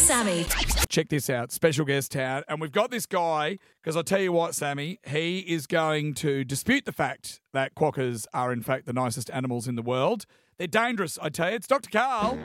Sammy. Check this out, special guest town, and we've got this guy because I'll tell you what, Sammy, he is going to dispute the fact that quokkas are in fact the nicest animals in the world. They're dangerous, I tell you. It's Dr. Karl.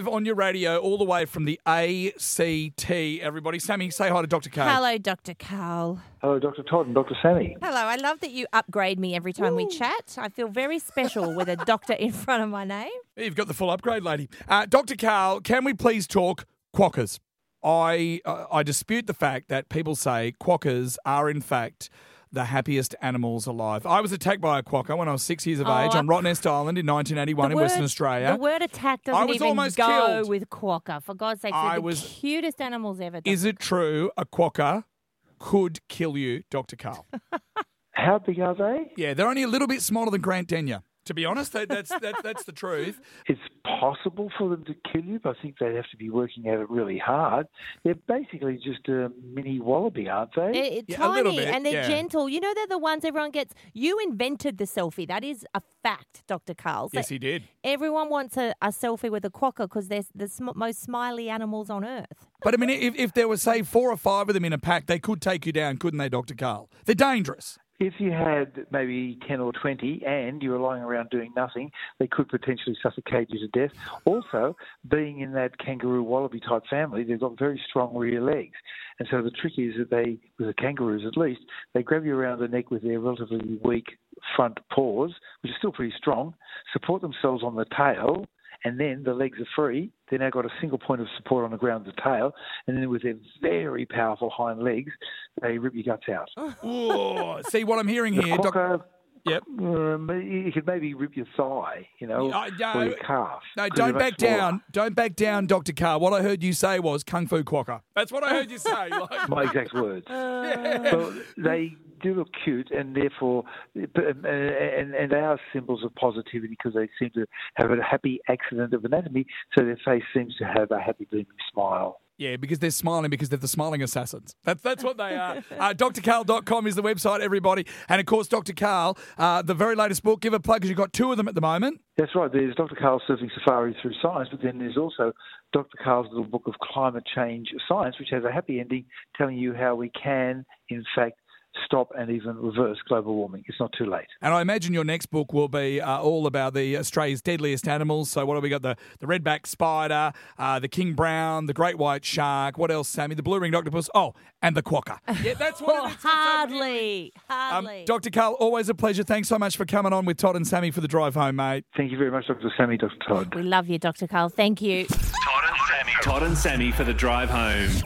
Live on your radio, all the way from the ACT. Everybody, Sammy, say hi to Dr. Karl. Hello, Dr. Karl. Hello, Dr. Todd and Dr. Sammy. Hello. I love that you upgrade me every time we chat. I feel very special with a doctor in front of my name. You've got the full upgrade, lady. Uh, Dr. Karl, can we please talk quokkas? I uh, I dispute the fact that people say quokkas are in fact the happiest animals alive. I was attacked by a quokka when I was six years of Oh, age on oh. Rottnest Island in 1981 in Western Australia. The word attack I doesn't was even almost go killed. with quokka. For God's sake, I they're the was- cutest animals ever. Is it true a quokka could kill you, Dr. Karl? How big are they? yeah, they're only a little bit smaller than Grant Denyer. To be honest, that, that's that, that's the truth. It's possible for them to kill you, but I think they'd have to be working at it really hard. They're basically just a mini wallaby, aren't they? It- it's Yeah, a little tiny bit, and they're yeah. gentle. You know, they're the ones everyone gets. You invented the selfie. That is a fact, Dr. Karl. So Yes, he did. everyone wants a, a selfie with a quokka because they're the sm- most smiley animals on earth. But I mean, if, if there were, say, four or five of them in a pack, they could take you down, couldn't they, Dr. Karl? They're dangerous. If you had maybe 10 or 20 and you were lying around doing nothing, they could potentially suffocate you to death. Also, being in that kangaroo wallaby type family, they've got very strong rear legs. And so the trick is that they, with the kangaroos at least, they grab you around the neck with their relatively weak front paws, which are still pretty strong, support themselves on the tail, and then the legs are free. They've now got a single point of support on the ground, the tail, and then with their very powerful hind legs, they rip your guts out. Whoa. See what I'm hearing The here, Doc- quokka, Yep. um, you could maybe rip your thigh, you know, Yeah, I- no, or your calf. No, don't back down. Don't back down, Dr. Karl. What I heard you say was Kung Fu Quokka. That's what I heard you say. Like, My exact words. Well, they do look cute, and therefore, um, and, and they are symbols of positivity because they seem to have a happy accident of anatomy, so their face seems to have a happy beaming smile. Yeah, because they're smiling because they're the smiling assassins. That's that's what they are. Uh, drkarl.com is the website, everybody. And of course, Dr. Karl, uh, the very latest book, give a plug because you've got two of them at the moment. That's right. There's Dr. Karl's Surfing Safari Through Science, but then there's also Dr. Karl's little book of climate change science, which has a happy ending telling you how we can, in fact, stop and even reverse global warming. It's not too late. And I imagine your next book will be uh, all about the Australia's deadliest animals. So what have we got? The the redback spider, uh, the king brown, the great white shark. What else, Sammy? The blue ringed octopus. Oh, and the quokka. Yeah, that's what Oh, it is. It's over hardly, Um, hardly. Dr. Karl, always a pleasure. Thanks so much for coming on with Todd and Sammy for the drive home, mate. Thank you very much, Dr. Sammy, Dr. Todd. we love you, Dr. Karl. Thank you. Todd and Sammy. Todd and Sammy for the drive home.